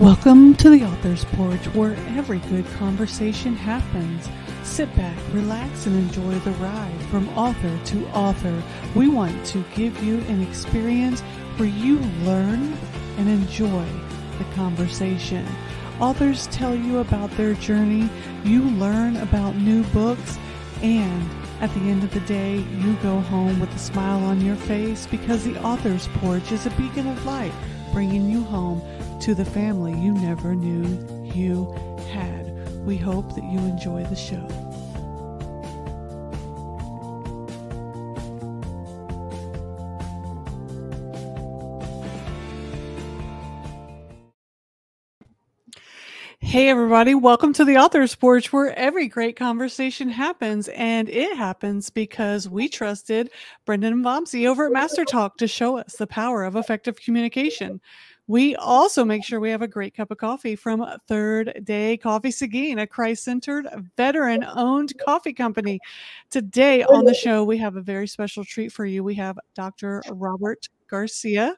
Welcome to the Author's Porch, where every good conversation happens. Sit back, relax, and enjoy the ride from author to author. We want to give you an experience where you learn and enjoy the conversation. Authors tell you about their journey, you learn about new books, and at the end of the day, you go home with a smile on your face because the Author's Porch is a beacon of light, bringing you home to the family you never knew you had. We hope that you enjoy the show. Hey, everybody, welcome to the Author's Porch, where every great conversation happens. And it happens because we trusted Brendan and Vamsi over at Master Talk to show us the power of effective communication. We also make sure we have a great cup of coffee from Third Day Coffee Seguin, a Christ centered, veteran owned coffee company. Today on the show, we have a very special treat for you. We have Dr. Robert Garcia,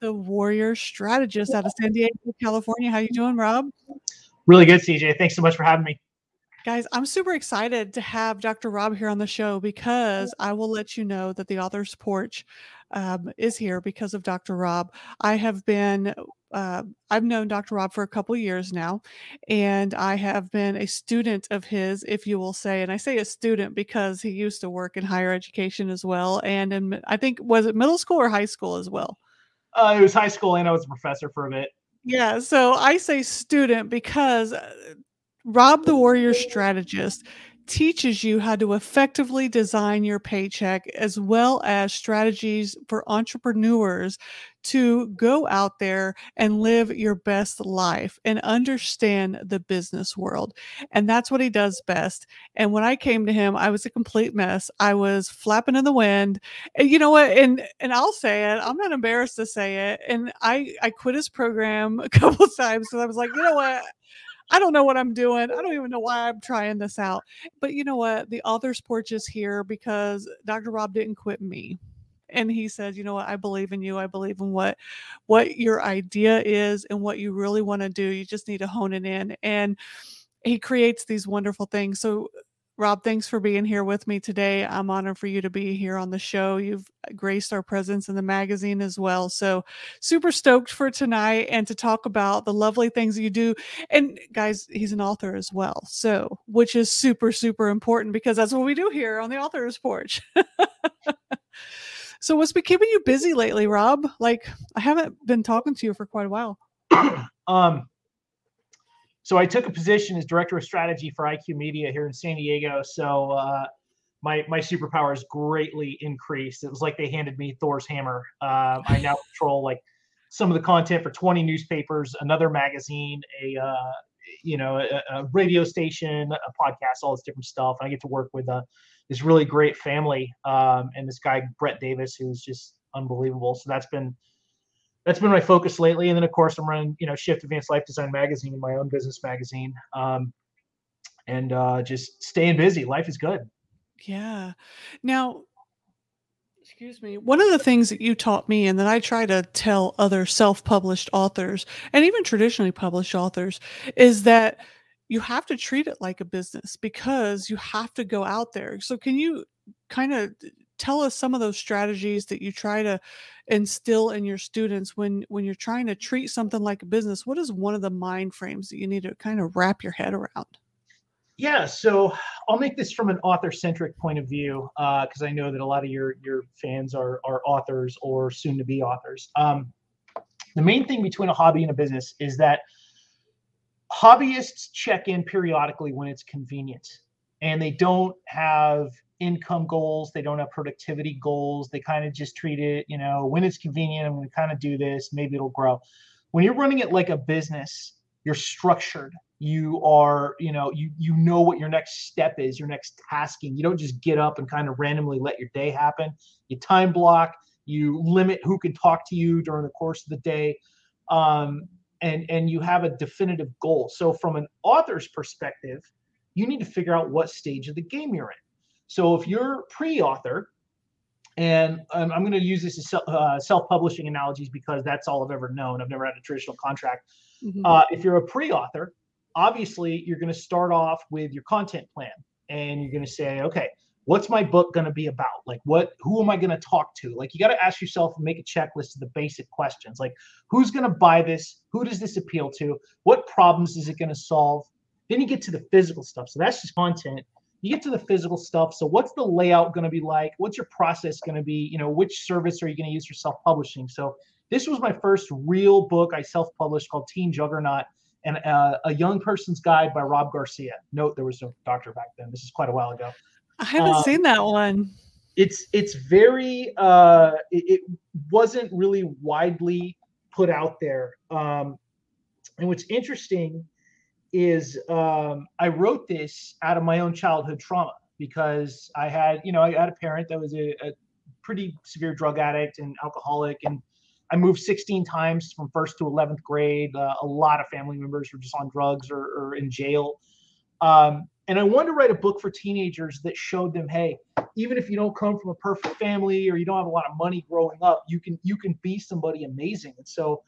the warrior strategist out of San Diego, California. How you doing, Rob? Really good, CJ. Thanks so much for having me. Guys, I'm super excited to have Dr. Rob here on the show because I will let you know that the author's porch um, is here because of Dr. Rob. I have been, uh, I've known Dr. Rob for a couple years now, and I have been a student of his, if you will say. And I say a student because he used to work in higher education as well. And in, I think, was it middle school or high school as well? Uh, it was high school, and I was a professor for a bit. Yeah. So I say student because uh, Rob the Warrior Strategist teaches you how to effectively design your paycheck as well as strategies for entrepreneurs to go out there and live your best life and understand the business world. And that's what he does best. And when I came to him, I was a complete mess. I was flapping in the wind. And you know what? And and I'll say it. I'm not embarrassed to say it. And I I quit his program a couple times because I was like, you know what? I don't know what I'm doing. I don't even know why I'm trying this out. But you know what? The author's porch is here because Dr. Rob didn't quit me. And he said, you know what, I believe in you. I believe in what what your idea is and what you really want to do. You just need to hone it in. And he creates these wonderful things. So Rob, thanks for being here with me today. I'm honored for you to be here on the show. You've graced our presence in the magazine as well. So, super stoked for tonight and to talk about the lovely things you do. And, guys, he's an author as well. So, which is super, super important because that's what we do here on the Author's Porch. so, what's been keeping you busy lately, Rob? Like, I haven't been talking to you for quite a while. um, so I took a position as director of strategy for IQ Media here in San Diego. So uh, my my superpowers greatly increased. It was like they handed me Thor's hammer. Uh, I now control like some of the content for 20 newspapers, another magazine, a uh, you know a, a, radio station, a podcast, all this different stuff. And I get to work with uh, this really great family um, and this guy Brett Davis, who's just unbelievable. So that's been that's been my focus lately. And then of course I'm running, you know, Shift Advanced Life Design magazine, my own business magazine, um, and uh, just staying busy. Life is good. Yeah. Now, excuse me. One of the things that you taught me, and that I try to tell other self-published authors, and even traditionally published authors, is that you have to treat it like a business because you have to go out there. So, can you kind of tell us some of those strategies that you try to instill in your students when when you're trying to treat something like a business what is one of the mind frames that you need to kind of wrap your head around? Yeah so i'll make this from an author centric point of view because uh, i know that a lot of your your fans are are authors or soon to be authors. Um, the main thing between a hobby and a business is that hobbyists check in periodically when it's convenient and they don't have income goals. They don't have productivity goals. They kind of just treat it, you know, when it's convenient, I'm going to kind of do this. Maybe it'll grow. When you're running it like a business, you're structured. You are, you know, you you know what your next step is, your next tasking. You don't just get up and kind of randomly let your day happen. You time block. You limit who can talk to you during the course of the day. Um, and and you have a definitive goal. So from an author's perspective, you need to figure out what stage of the game you're in. So if you're pre-author and um, I'm going to use this as uh, self-publishing analogies because that's all I've ever known. I've never had a traditional contract. Mm-hmm. Uh, if you're a pre-author, obviously you're going to start off with your content plan, and you're going to say, okay, what's my book going to be about? Like, what? Who am I going to talk to? Like, you got to ask yourself and make a checklist of the basic questions, like who's going to buy this? Who does this appeal to? What problems is it going to solve? Then you get to the physical stuff. So that's just content you get to the physical stuff. So what's the layout going to be like? What's your process going to be? You know, which service are you going to use for self-publishing? So this was my first real book I self-published called Teen Juggernaut and uh, a young person's guide by Rob Garcia. Note there was no doctor back then. This is quite a while ago. I haven't um, seen that one. It's it's very uh, it, it, wasn't really widely put out there. Um, and what's interesting is um, I wrote this out of my own childhood trauma because I had, you know, I had a parent that was a, a pretty severe drug addict and alcoholic, and I moved 16 times from first to 11th grade. Uh, a lot of family members were just on drugs or, or in jail. Um, and I wanted to write a book for teenagers that showed them, hey, even if you don't come from a perfect family or you don't have a lot of money growing up, you can you can be somebody amazing. And so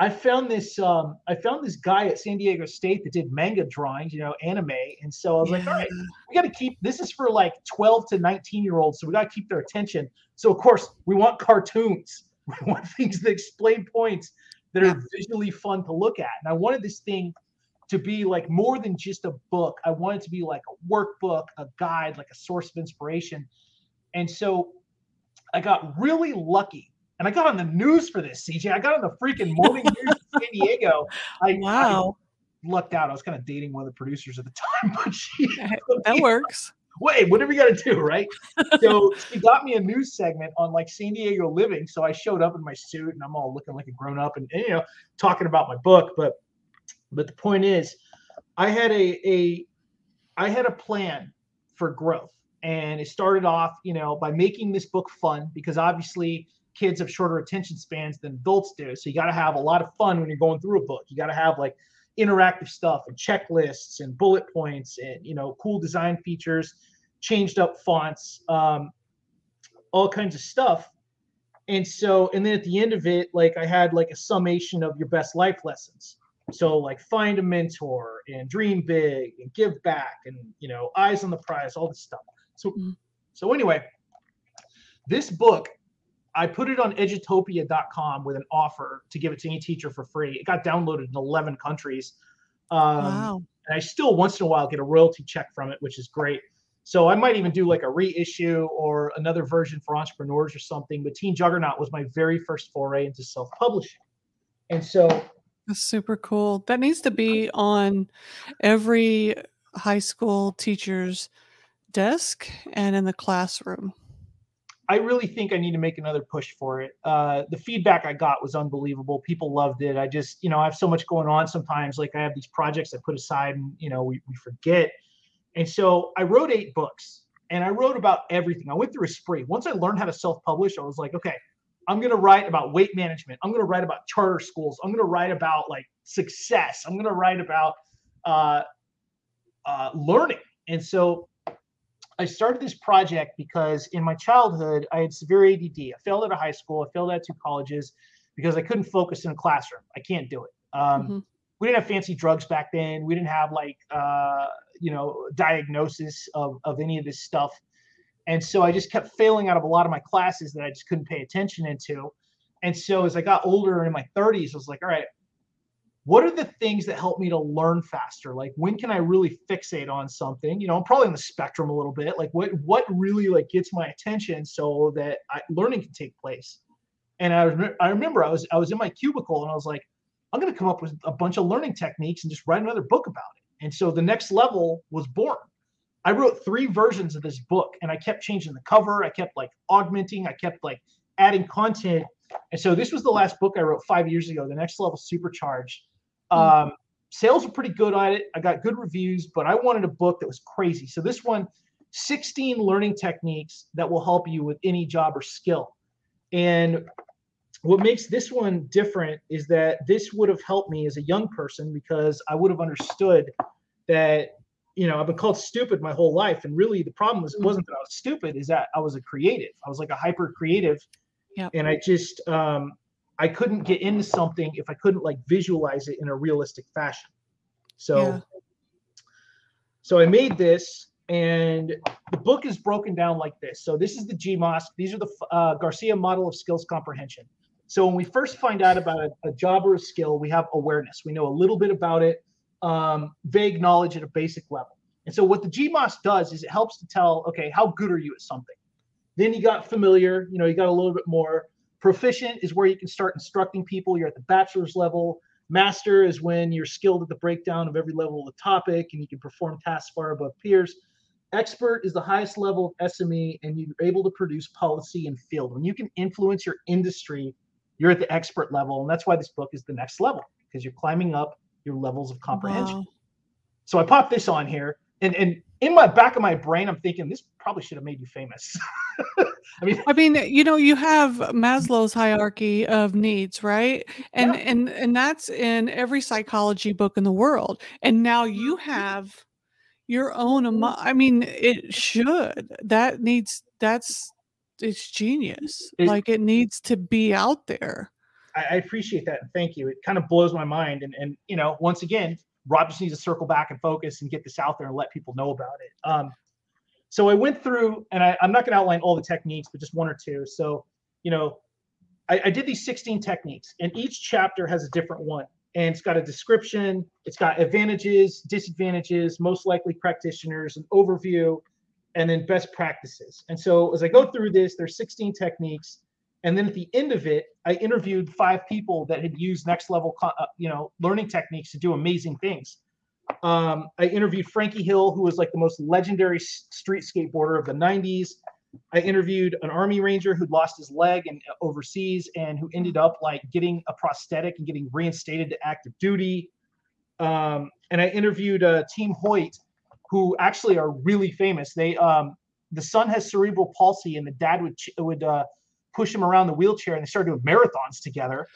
I found this um, I found this guy at San Diego State that did manga drawings, you know, anime. And so I was yeah. like, all right, we got to keep this is for like 12 to 19 year olds. So we got to keep their attention. So of course we want cartoons. We want things that explain points that are visually fun to look at. And I wanted this thing to be like more than just a book. I wanted to be like a workbook, a guide, like a source of inspiration. And so I got really lucky and I got on the news for this, CJ. I got on the freaking morning news in San Diego. I, wow. I lucked out. I was kind of dating one of the producers at the time, but she that works. Wait, whatever you got to do, right? so she got me a news segment on like San Diego living. So I showed up in my suit and I'm all looking like a grown up and, and you know talking about my book. But but the point is, I had a a I had a plan for growth, and it started off, you know, by making this book fun because obviously kids have shorter attention spans than adults do. So you got to have a lot of fun when you're going through a book. You got to have like interactive stuff and checklists and bullet points and you know cool design features, changed up fonts, um, all kinds of stuff. And so, and then at the end of it, like I had like a summation of your best life lessons. So like find a mentor and dream big and give back and you know eyes on the prize, all this stuff. So, mm-hmm. so anyway, this book I put it on edutopia.com with an offer to give it to any teacher for free. It got downloaded in 11 countries. Um, wow. And I still once in a while get a royalty check from it, which is great. So I might even do like a reissue or another version for entrepreneurs or something. But Teen Juggernaut was my very first foray into self publishing. And so that's super cool. That needs to be on every high school teacher's desk and in the classroom. I really think I need to make another push for it. Uh, the feedback I got was unbelievable. People loved it. I just, you know, I have so much going on sometimes. Like I have these projects I put aside and, you know, we, we forget. And so I wrote eight books and I wrote about everything. I went through a spree. Once I learned how to self publish, I was like, okay, I'm going to write about weight management. I'm going to write about charter schools. I'm going to write about like success. I'm going to write about uh, uh, learning. And so I started this project because in my childhood, I had severe ADD. I failed out of high school. I failed out two colleges because I couldn't focus in a classroom. I can't do it. Um, mm-hmm. We didn't have fancy drugs back then. We didn't have like, uh, you know, diagnosis of, of any of this stuff. And so I just kept failing out of a lot of my classes that I just couldn't pay attention into. And so as I got older and in my 30s, I was like, all right, what are the things that help me to learn faster? Like when can i really fixate on something? You know i'm probably on the spectrum a little bit. Like what what really like gets my attention so that I, learning can take place? And I, I remember i was i was in my cubicle and i was like i'm going to come up with a bunch of learning techniques and just write another book about it. And so the next level was born. I wrote three versions of this book and i kept changing the cover. I kept like augmenting. I kept like adding content. And so this was the last book i wrote five years ago. The next level supercharged. Um, sales were pretty good on it. I got good reviews, but I wanted a book that was crazy. So this one, 16 learning techniques that will help you with any job or skill. And what makes this one different is that this would have helped me as a young person because I would have understood that you know, I've been called stupid my whole life. And really the problem was, it wasn't that I was stupid, is that I was a creative. I was like a hyper creative. Yep. And I just, um, I couldn't get into something if I couldn't like visualize it in a realistic fashion. So, Yeah. so I made this and the book is broken down like this. So this is the GMOS. These are the uh, Garcia model of skills comprehension. So when we first find out about a, a job or a skill, we have awareness. We know a little bit about it, um, vague knowledge at a basic level. And so what the GMOS does is it helps to tell, okay, how good are you at something? Then you got familiar, you know, you got a little bit more. Proficient is where you can start instructing people. You're at the bachelor's level. Master is when you're skilled at the breakdown of every level of the topic and you can perform tasks far above peers. Expert is the highest level of SME and you're able to produce policy and field. When you can influence your industry, you're at the expert level. And that's why this book is the next level because you're climbing up your levels of comprehension. Wow. So I popped this on here, and and in my back of my brain, I'm thinking this probably should have made you famous. I mean, I mean, you know, you have Maslow's hierarchy of needs, right? And Yeah. and and that's in every psychology book in the world. And now Mm-hmm. you have your own emo- I mean, it should. That needs that's it's genius. It- like it needs to be out there. I, I appreciate that, and thank you. It kind of blows my mind, and and you know, once again, Rob just needs to circle back and focus and get this out there and let people know about it. Um, so I went through, and I, I'm not going to outline all the techniques, but just one or two. So, you know, I, I did these 16 techniques, and each chapter has a different one. And it's got a description, it's got advantages, disadvantages, most likely practitioners, an overview, and then best practices. And so as I go through this, there's 16 techniques. And then at the end of it, I interviewed five people that had used next level, uh, you know, learning techniques to do amazing things. Um, I interviewed Frankie Hill, who was like the most legendary street skateboarder of the 90s. I interviewed an army ranger who'd lost his leg and uh, overseas and who ended up like getting a prosthetic and getting reinstated to active duty. Um, and I interviewed uh, Team Hoyt, who actually are really famous. They um, the son has cerebral palsy, and the dad would would uh, push him around the wheelchair, and they started doing marathons together.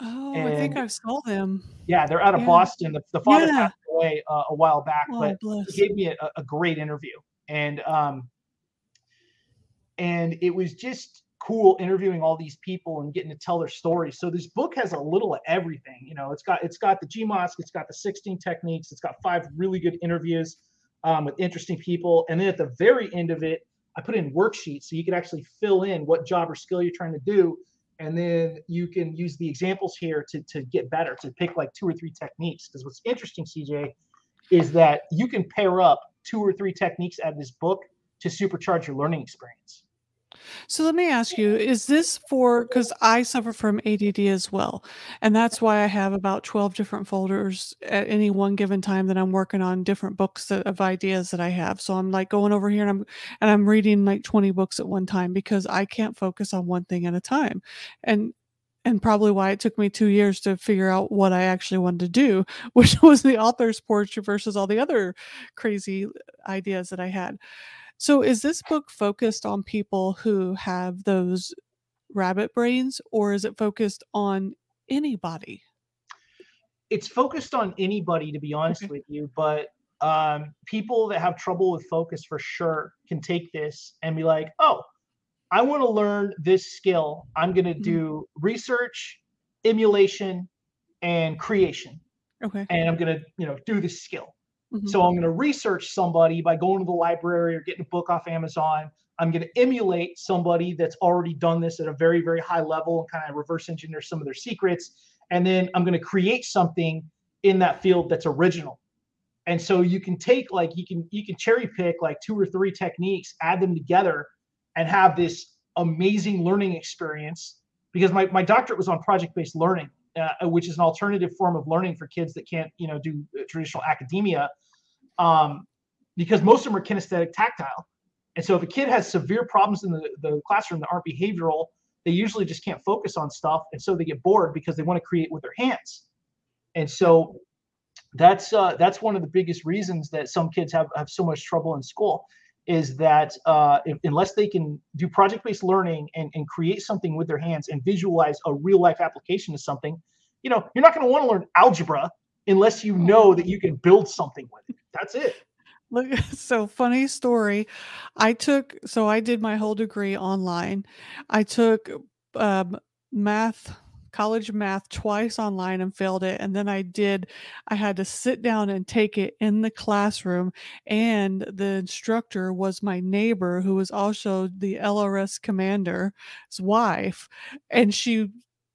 Oh, I think And- I saw them. Yeah, they're out of Yeah. Boston. The, the father Yeah. passed away uh, a while back, Oh, but bless. he gave me a, a great interview and um and it was just cool interviewing all these people and getting to tell their stories so this book has a little of everything you know it's got it's got the gmos it's got the 16 techniques it's got five really good interviews um, with interesting people and then at the very end of it i put in worksheets so you can actually fill in what job or skill you're trying to do and then you can use the examples here to, to get better to pick like two or three techniques because what's interesting cj is that you can pair up two or three techniques out of this book to supercharge your learning experience. So let me ask you, is this for because I suffer from ADD as well, and that's why I have about 12 different folders at any one given time that I'm working on different books that, of ideas that I have. So I'm like going over here and I'm and I'm reading like 20 books at one time because I can't focus on one thing at a time. And and probably why it took me two years to figure out what I actually wanted to do, which was the author's porch versus all the other crazy ideas that I had. So is this book focused on people who have those rabbit brains or is it focused on anybody? It's focused on anybody, to be honest Okay. with you, but um, people that have trouble with focus for sure can take this and be like, oh, I want to learn this skill. I'm going to Mhm. do research, emulation, and creation. Okay. And I'm going to, you know, do this skill. Mhm. So I'm going to research somebody by going to the library or getting a book off Amazon. I'm going to emulate somebody that's already done this at a very, very high level and kind of reverse engineer some of their secrets. And then I'm going to create something in that field that's original. And so you can take like you can you can cherry pick like two or three techniques, add them together, and have this amazing learning experience. Because my, my doctorate was on project-based learning, uh, which is an alternative form of learning for kids that can't, you know, do uh, traditional academia um, because most of them are kinesthetic tactile. And so if a kid has severe problems in the, the classroom that aren't behavioral, they usually just can't focus on stuff. And so they get bored because they want to create with their hands. And so that's uh, that's one of the biggest reasons that some kids have, have so much trouble in school is that uh, if, unless they can do project-based learning and, and create something with their hands and visualize a real life application of something, you know, you're not going to want to learn algebra unless you know that you can build something with it. That's it. Look, so funny story. I took so I did my whole degree online. I took um, math, college math twice online and failed it. And then I did, I had to sit down and take it in the classroom. And the instructor was my neighbor, who was also the LRS commander's wife. And she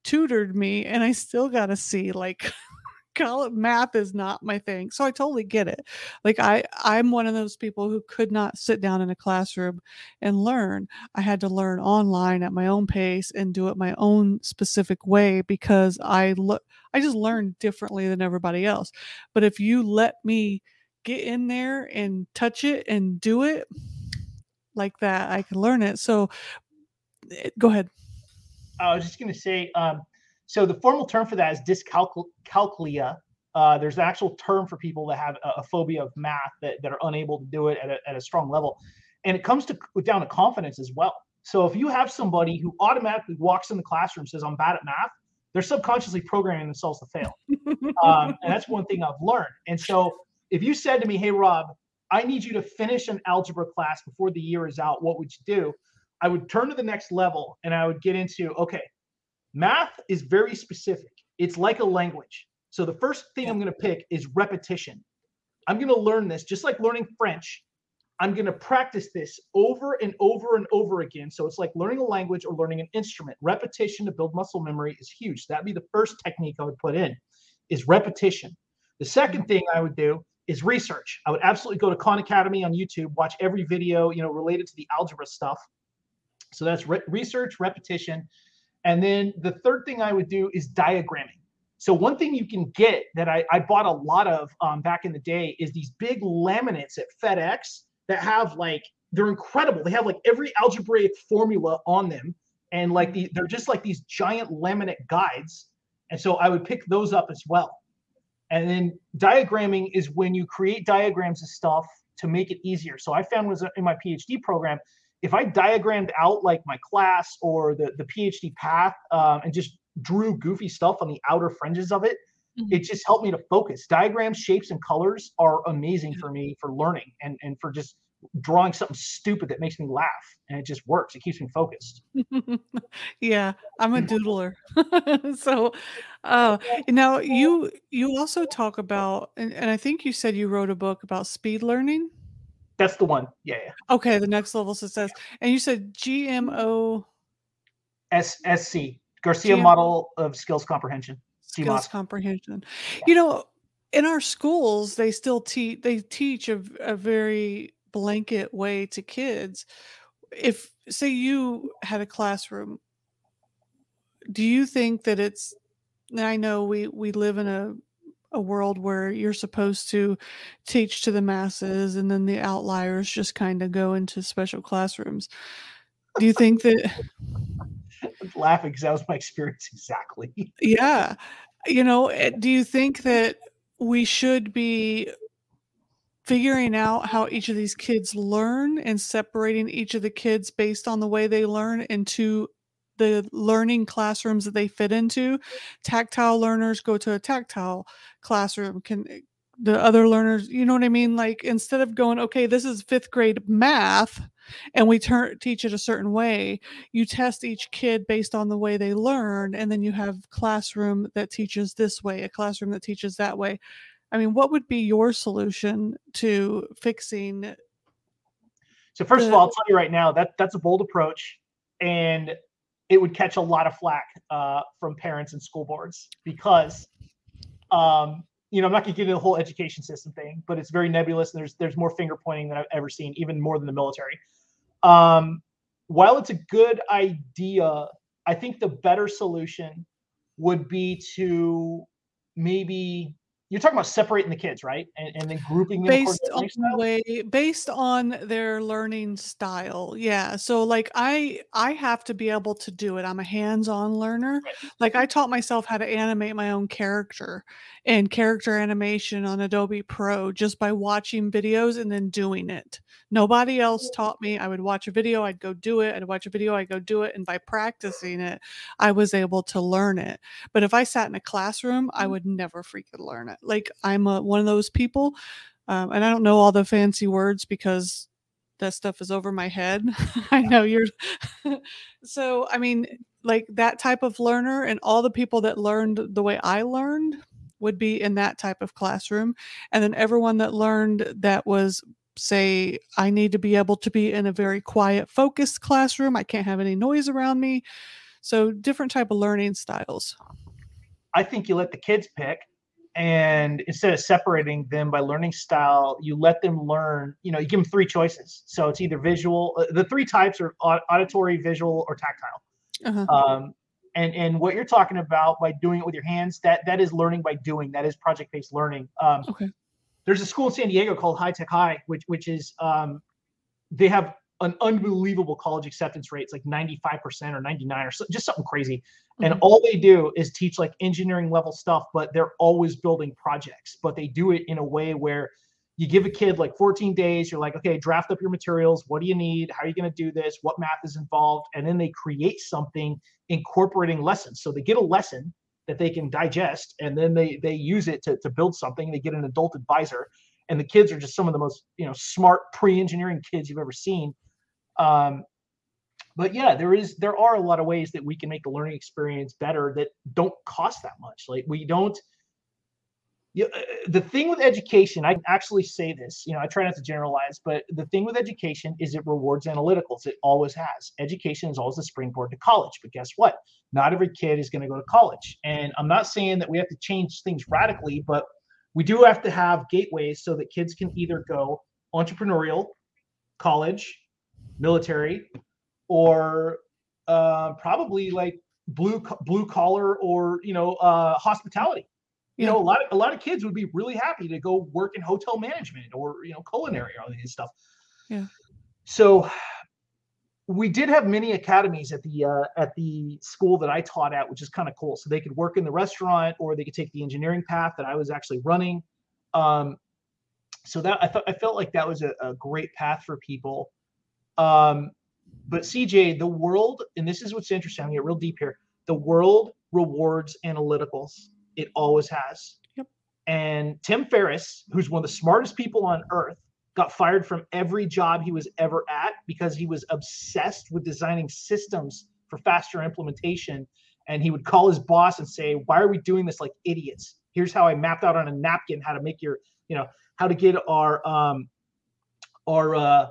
tutored me, and I still got a C. like college math is not my thing. So I totally get it. Like I I'm one of those people who could not sit down in a classroom and learn. I had to learn online at my own pace and do it my own specific way because I look I just learned differently than everybody else. But if you let me get in there and touch it and do it like that, I can learn it. So eh, go ahead. I was just going to say um so the formal term for that is dyscalculia. Uh, there's an actual term for people that have a, a, phobia of math that, that are unable to do it at a, at a strong level. And it comes to down to confidence as well. So if you have somebody who automatically walks in the classroom says, I'm bad at math, they're subconsciously programming themselves to fail. um, and that's one thing I've learned. And so if you said to me, Hey, Rob, I need you to finish an algebra class before the year is out, what would you do? I would turn to the next level and I would get into, okay, Math is very specific. It's like a language. So the first thing I'm going to pick is repetition. I'm going to learn this just like learning French. I'm going to practice this over and over and over again. So it's like learning a language or learning an instrument. Repetition to build muscle memory is huge. That'd be the first technique I would put in is repetition. The second mm-hmm. thing I would do is research. I would absolutely go to Khan Academy on YouTube, watch every video, you know, related to the algebra stuff. So that's re- research, repetition, and then the third thing I would do is diagramming. So one thing you can get that I, I bought a lot of um, back in the day is these big laminates at FedEx that have like they're incredible. They have like every algebraic formula on them, and like the, they're just like these giant laminate guides. And so I would pick those up as well. And then diagramming is when you create diagrams of stuff to make it easier. So I found was in my PhD program if I diagrammed out like my class or the, the PhD path um, and just drew goofy stuff on the outer fringes of it, mm-hmm. it just helped me to focus. Diagrams, shapes, and colors are amazing for me for learning and, and for just drawing something stupid that makes me laugh and it just works. It keeps me focused. Yeah i'm a doodler. So uh now you you also talk about and, and i think you said you wrote a book about speed learning that's the one. Yeah, yeah. Okay, the next level success. And you said GMO SSC Garcia GM- Model of Skills Comprehension. Skills comprehension. Yeah. You know, in our schools, they still teach. They teach a, a very blanket way to kids. If say you had a classroom, do you think that it's? I know we we live in a a world where you're supposed to teach to the masses and then the outliers just kind of go into special classrooms. Do you think that I'm laughing because that was my experience exactly. yeah. You know, eh, do you think that we should be figuring out how each of these kids learn and separating each of the kids based on the way they learn into the learning classrooms that they fit into. Tactile learners go to a tactile classroom. Can eh, the other learners, you know what I mean? Like instead of going, okay, this is fifth grade math, and we turn teach it a certain way, you test each kid based on the way they learn, and then you have classroom that teaches this way, a classroom that teaches that way. I mean, what would be your solution to fixing? So first the, of all, I'll tell you right now that that's a bold approach, and it would catch a lot of flack uh, from parents and school boards because, um, you know, I'm not going to get into the whole education system thing, but it's very nebulous and there's there's more finger pointing than I've ever seen, even more than the military. Um, while it's a good idea, I think the better solution would be to maybe you're talking about separating the kids, right? And, and then grouping them based on the way based on their learning style. Yeah. So like I I have to be able to do it. I'm a hands-on learner. Right. Like I taught myself how to animate my own character and character animation on Adobe Pro just by watching videos and then doing it. Nobody else taught me. I would watch a video, I'd go do it. I'd watch a video, I'd go do it. And by practicing it, I was able to learn it. But if I sat in a classroom, I mm-hmm. would never freaking learn it. Like I'm a, one of those people Um, and I don't know all the fancy words because that stuff is over my head. I know you're. so, I mean, like that type of learner and all the people that learned the way I learned would be in that type of classroom. And then everyone that learned that was say I need to be able to be in a very quiet focused classroom. I can't have any noise around me. So different type of learning styles. I think you let the kids pick and instead of separating them by learning style you let them learn you know you give them three choices so it's either visual uh, the three types are auditory visual or tactile uh-huh. um, and and what you're talking about by doing it with your hands that that is learning by doing that is project based learning um, okay. there's a school in san diego called high tech high which which is um, they have an unbelievable college acceptance rate. It's like 95% or 99 or so, just something crazy. Mm-hmm. And all they do is teach like engineering level stuff, but they're always building projects. But they do it in a way where you give a kid like 14 days, you're like, okay, draft up your materials. What do you need? How are you going to do this? What math is involved? And then they create something incorporating lessons. So they get a lesson that they can digest and then they they use it to, to build something. They get an adult advisor and the kids are just some of the most you know smart pre-engineering kids you've ever seen um, but yeah, there is there are a lot of ways that we can make the learning experience better that don't cost that much. Like we don't. You, uh, the thing with education, I actually say this. You know, I try not to generalize, but the thing with education is it rewards analyticals. It always has. Education is always the springboard to college. But guess what? Not every kid is going to go to college. And I'm not saying that we have to change things radically, but we do have to have gateways so that kids can either go entrepreneurial, college, military, or uh, probably like blue blue collar or you know uh, hospitality. You know, a lot of a lot of kids would be really happy to go work in hotel management or you know culinary or all this stuff. Yeah. So we did have many academies at the uh, at the school that I taught at, which is kind of cool. So they could work in the restaurant or they could take the engineering path that I was actually running. Um, so that I thought I felt like that was a, a great path for people. Um, but CJ, the world, and this is what's interesting, I'm gonna get real deep here. The world rewards analyticals. It always has. Yep. And Tim Ferriss, who's one of the smartest people on earth, got fired from every job he was ever at because he was obsessed with designing systems for faster implementation. And he would call his boss and say, Why are we doing this like idiots? Here's how I mapped out on a napkin how to make your, you know, how to get our um our uh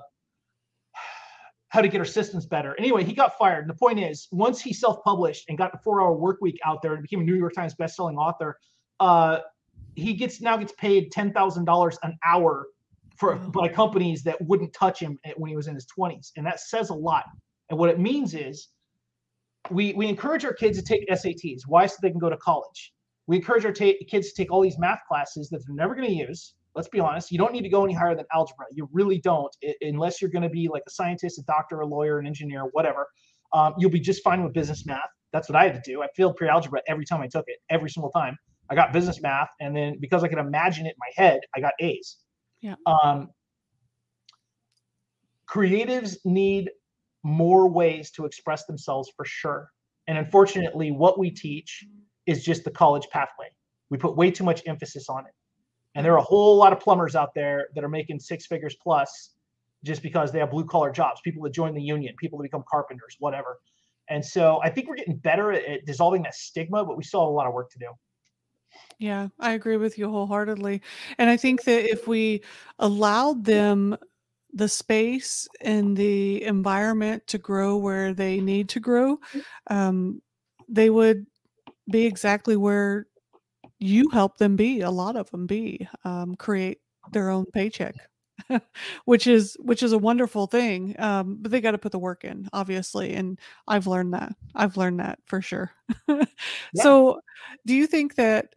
how to get our systems better. Anyway, he got fired. And the point is, once he self-published and got the four-hour work week out there and became a New York Times best-selling author, uh, he gets now gets paid ten thousand dollars an hour for by companies that wouldn't touch him when he was in his twenties, and that says a lot. And what it means is, we we encourage our kids to take SATs. Why? So they can go to college. We encourage our ta- kids to take all these math classes that they're never going to use let's be honest, you don't need to go any higher than algebra. You really don't, it, unless you're going to be like a scientist, a doctor, a lawyer, an engineer, whatever. Um, you'll be just fine with business math. That's what I had to do. I failed pre-algebra every time I took it, every single time. I got business math, and then because I could imagine it in my head, I got A's. Yeah. Um, creatives need more ways to express themselves for sure. And unfortunately, what we teach is just the college pathway. We put way too much emphasis on it. And there are a whole lot of plumbers out there that are making six figures plus just because they have blue collar jobs, people that join the union, people that become carpenters, whatever. And so I think we're getting better at, dissolving that stigma, but we still have a lot of work to do. Yeah, I agree with you wholeheartedly. And I think that if we allowed them the space and the environment to grow where they need to grow, um, they would be exactly where you help them be a lot of them be um, create their own paycheck which is which is a wonderful thing um, but they got to put the work in obviously and i've learned that i've learned that for sure yeah. so do you think that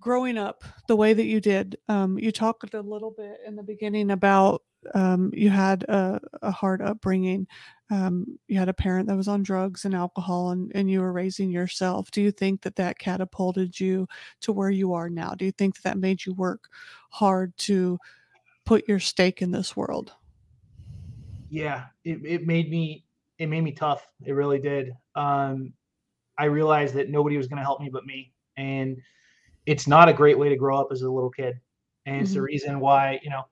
growing up the way that you did um, you talked a little bit in the beginning about um, you had a, a hard upbringing um, you had a parent that was on drugs and alcohol and, and you were raising yourself do you think that that catapulted you to where you are now do you think that that made you work hard to put your stake in this world yeah it, it made me it made me tough it really did um, i realized that nobody was going to help me but me and it's not a great way to grow up as a little kid and it's mm-hmm. the reason why you know.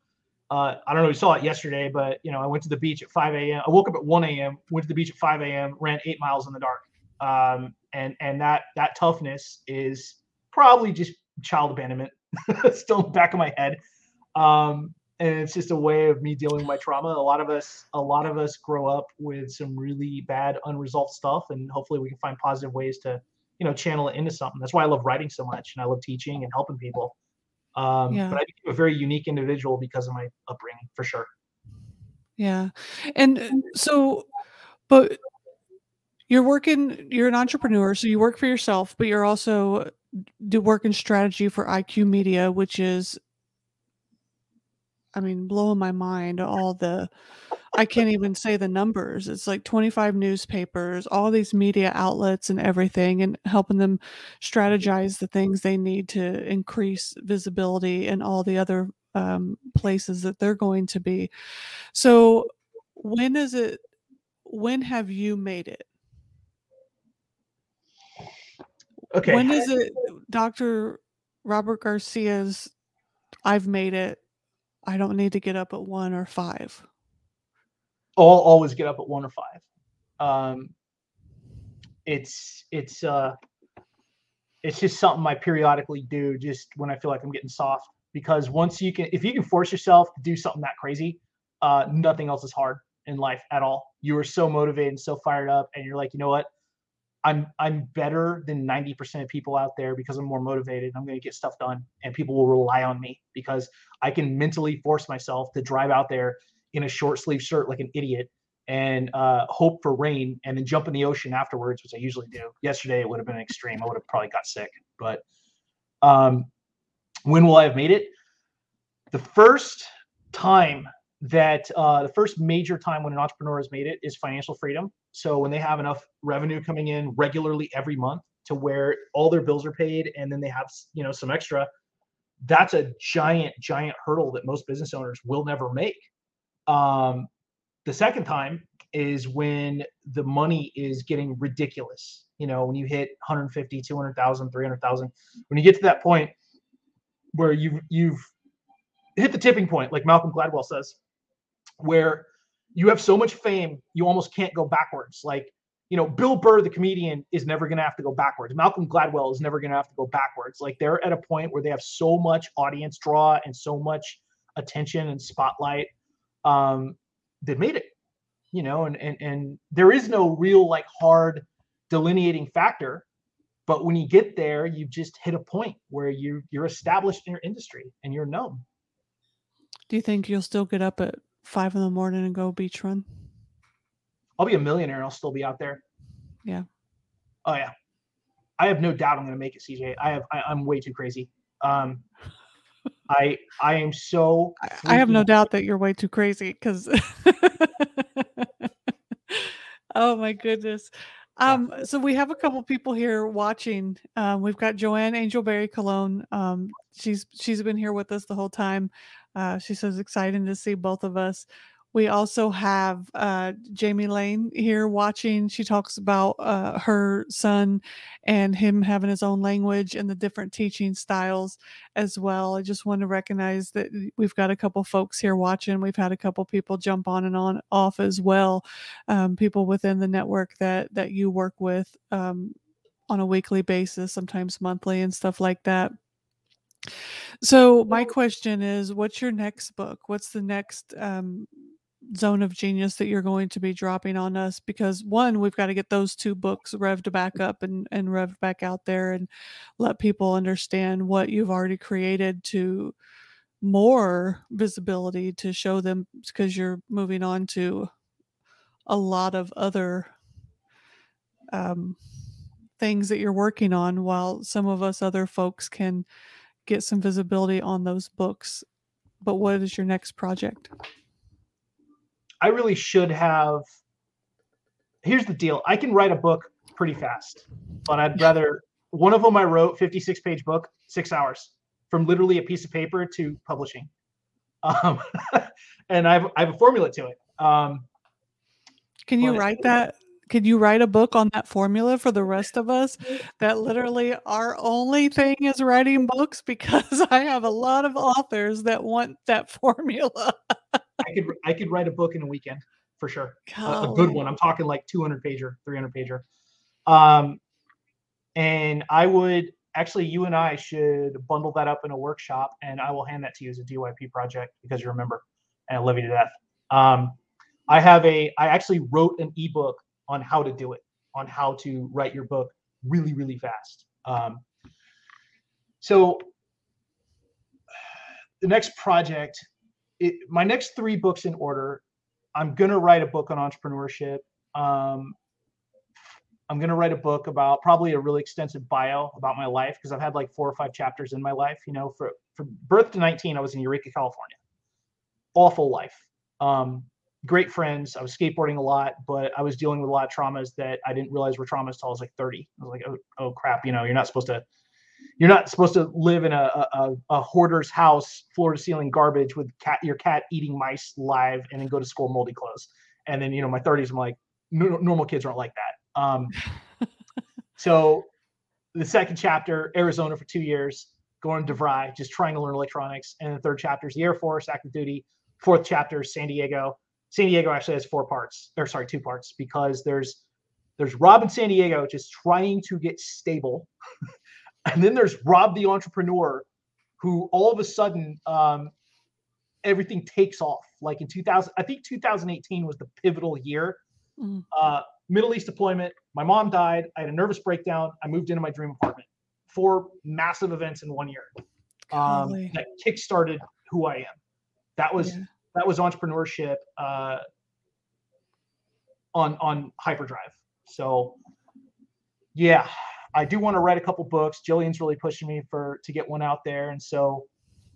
Uh, I don't know if you saw it yesterday, but you know, I went to the beach at 5 a.m. I woke up at 1 a.m., went to the beach at 5 a.m., ran eight miles in the dark. Um, and and that that toughness is probably just child abandonment, still back of my head. Um, and it's just a way of me dealing with my trauma. A lot of us, a lot of us grow up with some really bad unresolved stuff, and hopefully we can find positive ways to, you know, channel it into something. That's why I love writing so much, and I love teaching and helping people. Um, yeah. But I became a very unique individual because of my upbringing, for sure. Yeah, and so, but you're working. You're an entrepreneur, so you work for yourself, but you're also do work in strategy for IQ Media, which is I mean, blowing my mind all the I can't even say the numbers. It's like 25 newspapers, all these media outlets and everything, and helping them strategize the things they need to increase visibility and all the other um, places that they're going to be. So, when is it? When have you made it? Okay. When is it, Dr. Robert Garcia's I've made it I don't need to get up at one or five. I'll always get up at one or five. Um, it's it's uh, it's just something I periodically do just when I feel like I'm getting soft. Because once you can, if you can force yourself to do something that crazy, uh, nothing else is hard in life at all. You are so motivated and so fired up, and you're like, you know what? I'm I'm better than 90% of people out there because I'm more motivated. I'm going to get stuff done and people will rely on me because I can mentally force myself to drive out there in a short sleeve shirt like an idiot and uh, hope for rain and then jump in the ocean afterwards, which I usually do. Yesterday it would have been extreme. I would have probably got sick. But um, when will I have made it? The first time that uh, the first major time when an entrepreneur has made it is financial freedom. So when they have enough revenue coming in regularly every month to where all their bills are paid and then they have you know some extra, that's a giant giant hurdle that most business owners will never make. Um, the second time is when the money is getting ridiculous. You know, when you hit 150, 200,000, 300,000, when you get to that point where you've you've hit the tipping point, like Malcolm Gladwell says, where you have so much fame, you almost can't go backwards. Like, you know, Bill Burr, the comedian, is never going to have to go backwards. Malcolm Gladwell is never going to have to go backwards. Like, they're at a point where they have so much audience draw and so much attention and spotlight. Um, they made it, you know, and and and there is no real like hard delineating factor. But when you get there, you've just hit a point where you you're established in your industry and you're known. Do you think you'll still get up at five in the morning and go beach run? I'll be a millionaire and I'll still be out there. Yeah. Oh yeah. I have no doubt I'm going to make it, CJ. I have. I, am way too crazy. Um, I I am so. I have no doubt that you're way too crazy because. oh my goodness. Um, so we have a couple people here watching. Um, we've got Joanne Angelberry Cologne. Um, she's she's been here with us the whole time. Uh, she says exciting to see both of us. We also have uh, Jamie Lane here watching. She talks about uh, her son and him having his own language and the different teaching styles as well. I just want to recognize that we've got a couple folks here watching. We've had a couple people jump on and on off as well. Um, people within the network that that you work with um, on a weekly basis, sometimes monthly, and stuff like that. So my question is, what's your next book? What's the next um, zone of genius that you're going to be dropping on us? Because one, we've got to get those two books revved back up and and revved back out there, and let people understand what you've already created to more visibility to show them because you're moving on to a lot of other um, things that you're working on while some of us other folks can get some visibility on those books. But what is your next project? I really should have. Here's the deal I can write a book pretty fast, but I'd rather. One of them I wrote, 56 page book, six hours from literally a piece of paper to publishing. Um, and I have, I have a formula to it. Um, can you write that? Can you write a book on that formula for the rest of us? That literally our only thing is writing books because I have a lot of authors that want that formula. I could I could write a book in a weekend for sure. A, a, good one. I'm talking like 200 pager, 300 pager. Um, and I would actually you and I should bundle that up in a workshop, and I will hand that to you as a DYP project because you remember, and I love you to death. Um, I have a I actually wrote an ebook on how to do it, on how to write your book really really fast. Um, so the next project, it, my next three books in order. I'm gonna write a book on entrepreneurship. Um, I'm going to write a book about probably a really extensive bio about my life because I've had like four or five chapters in my life. You know, for from birth to 19, I was in Eureka, California. Awful life. Um, great friends. I was skateboarding a lot, but I was dealing with a lot of traumas that I didn't realize were traumas until I was like 30. I was like, oh, oh crap, you know, you're not supposed to, you're not supposed to live in a, a, a hoarder's house, floor to ceiling garbage with cat, your cat eating mice live and then go to school moldy clothes. And then, you know, my 30s, I'm like, normal kids aren't like that. Um, so the second chapter, Arizona for two years, going to DeVry, just trying to learn electronics. And the third chapter is the Air Force, active duty. Fourth chapter is San Diego. San Diego actually has four parts, or sorry, two parts, because there's there's Rob in San Diego just trying to get stable, and then there's Rob the entrepreneur, who all of a sudden um, everything takes off. Like in 2000, I think 2018 was the pivotal year. Mm. Uh, Middle East deployment. My mom died. I had a nervous breakdown. I moved into my dream apartment. Four massive events in one year um, that kickstarted who I am. That was yeah. that was entrepreneurship uh, on on hyperdrive. So yeah, I do want to write a couple books. Jillian's really pushing me for to get one out there, and so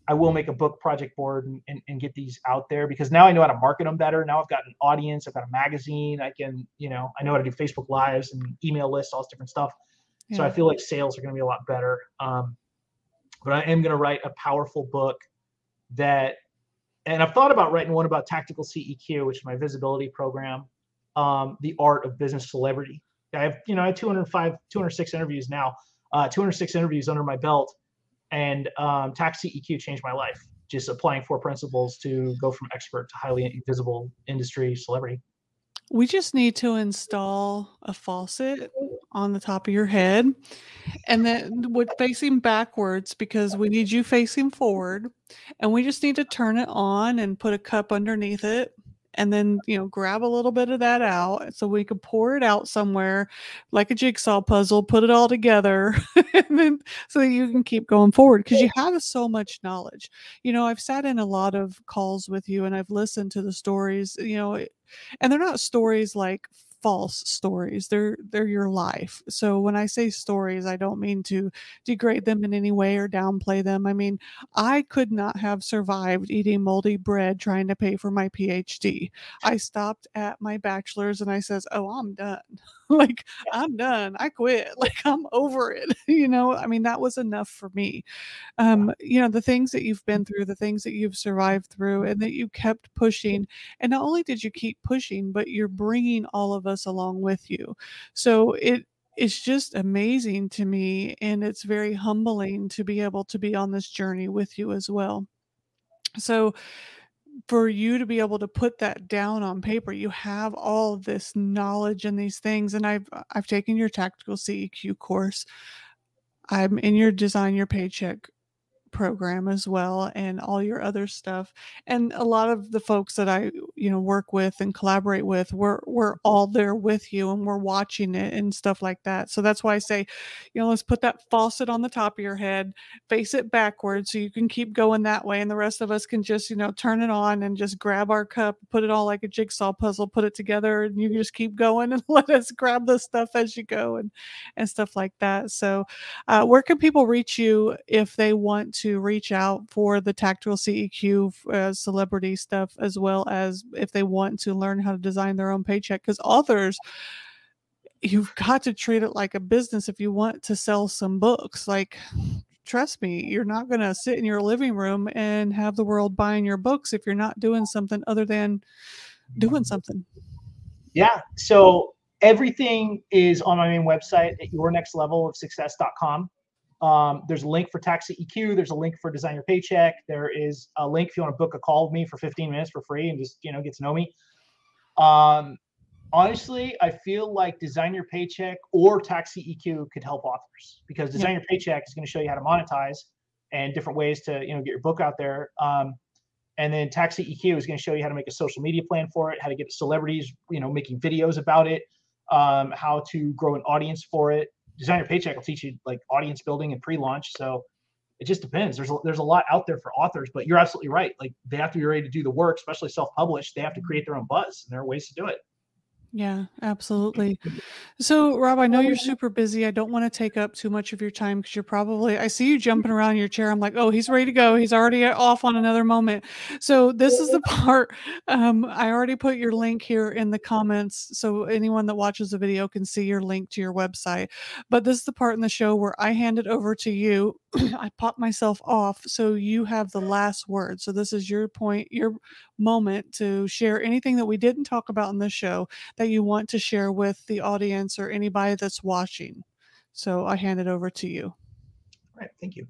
I will make a book project board and, and, and, get these out there because now I know how to market them better. Now I've got an audience, I've got a magazine, I can, you know, I know how to do Facebook lives and email lists, all this different stuff. Yeah. So I feel like sales are going to be a lot better. Um, but I am going to write a powerful book that, and I've thought about writing one about tactical CEQ, which is my visibility program, um, the art of business celebrity. I have, you know, I have 205, 206 interviews now, uh, 206 interviews under my belt and um, tax CEQ changed my life. Just applying four principles to go from expert to highly visible industry celebrity. We just need to install a faucet on the top of your head and then with facing backwards because we need you facing forward and we just need to turn it on and put a cup underneath it and then you know grab a little bit of that out so we could pour it out somewhere like a jigsaw puzzle put it all together and then so that you can keep going forward because you have so much knowledge. You know i've sat in a lot of calls with you and i've listened to the stories you know eh, and they're not stories like false stories. They're they're your life. So when i say stories i don't mean to degrade them in any way or downplay them. I mean i could not have survived eating moldy bread trying to pay for my phd i stopped at my bachelor's and i says oh i'm done like i'm done i quit like i'm over it you know i mean that was enough for me. Um you know the things that you've been through the things that you've survived through and that you kept pushing and not only did you keep pushing but you're bringing all of us along with you. So it it's just amazing to me and it's very humbling to be able to be on this journey with you as well. So for you to be able to put that down on paper you have all this knowledge and these things and i've uh, i've taken your tactical ceq course. I'm in your design your paycheck program as well and all your other stuff and a lot of the folks that i you know work with and collaborate with we're we're all there with you and we're watching it and stuff like that. So that's why i say you know let's put that faucet on the top of your head face it backwards so you can keep going that way and the rest of us can just you know turn it on and just grab our cup put it all like a jigsaw puzzle put it together and you just keep going and let us grab the stuff as you go and and stuff like that. So uh, where can people reach you if they want to to reach out for the tactical CEQ uh, celebrity stuff, as well as if they want to learn how to design their own paycheck. Because authors, you've got to treat it like a business if you want to sell some books. Like, trust me, you're not going to sit in your living room and have the world buying your books if you're not doing something other than doing something. Yeah. So everything is on my main website at yournextlevelofsuccess.com. Um, there's a link for tax EQ. There's a link for design your paycheck. There is a link if you want to book a call with me for 15 minutes for free and just you know get to know me. Um, honestly, I feel like design your paycheck or tax EQ could help authors because design yeah. your paycheck is going to show you how to monetize and different ways to you know get your book out there. Um, and then tax EQ is going to show you how to make a social media plan for it, how to get celebrities you know making videos about it, um, how to grow an audience for it. Design your paycheck will teach you like audience building and pre-launch. So it just depends. There's a, there's a lot out there for authors, but you're absolutely right. Like they have to be ready to do the work, especially self-published. They have to create their own buzz, and there are ways to do it. Yeah, absolutely. So, Rob, I know you're super busy. I don't want to take up too much of your time because you're probably, I see you jumping around in your chair. I'm like, oh, he's ready to go. He's already off on another moment. So, this is the part. Um, I already put your link here in the comments. So, anyone that watches the video can see your link to your website. But this is the part in the show where I hand it over to you. I pop myself off. So, you have the last word. So, this is your point, your moment to share anything that we didn't talk about in the show that you want to share with the audience or anybody that's watching. So I hand it over to you. All right. Thank you.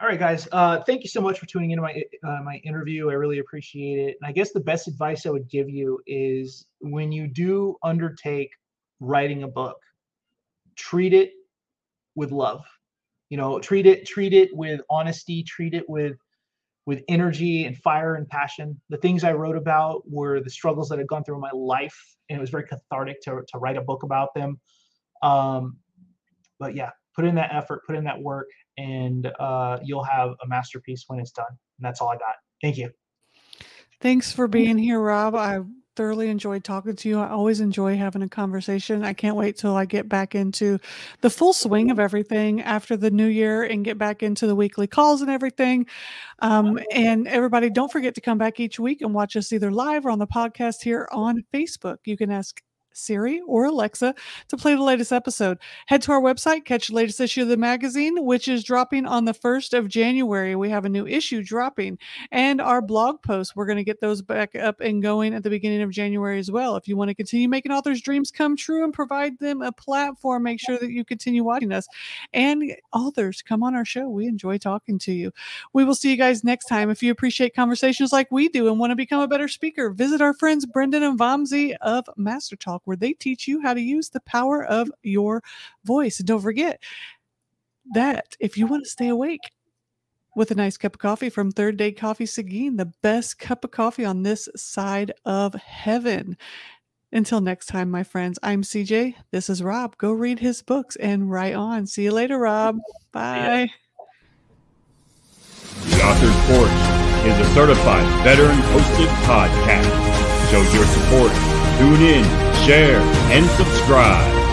All right, guys. Uh, thank you so much for tuning into my uh, my interview. I really appreciate it. And I guess the best advice I would give you is when you do undertake writing a book, treat it with love. You know, treat it treat it with honesty. Treat it with with energy and fire and passion. The things I wrote about were the struggles that I'd gone through in my life, and it was very cathartic to, to write a book about them. Um, but yeah, put in that effort, put in that work, and uh, you'll have a masterpiece when it's done. And that's all I got. Thank you. Thanks for being here, Rob. I thoroughly enjoyed talking to you. I always enjoy having a conversation. I can't wait till I get back into the full swing of everything after the new year and get back into the weekly calls and everything. Um, and everybody, don't forget to come back each week and watch us either live or on the podcast here on Facebook. You can ask Siri or Alexa to play the latest episode. Head to our website, catch the latest issue of the magazine, which is dropping on the 1st of January. We have a new issue dropping, and our blog posts. We're going to get those back up and going at the beginning of January as well. If you want to continue making authors' dreams come true and provide them a platform, make sure that you continue watching us. And authors, come on our show. We enjoy talking to you. We will see you guys next time. If you appreciate conversations like we do and want to become a better speaker, visit our friends Brendan and Vamsi of Master Talk where they teach you how to use the power of your voice. And don't forget that if you want to stay awake, with a nice cup of coffee from Third Day Coffee Seguin, the best cup of coffee on this side of heaven. Until next time, my friends, I'm CJ. This is Rob. Go read his books and write on. See you later, Rob. Bye. The Author's Porch is a certified veteran hosted podcast. Show your support. Tune in share, and subscribe.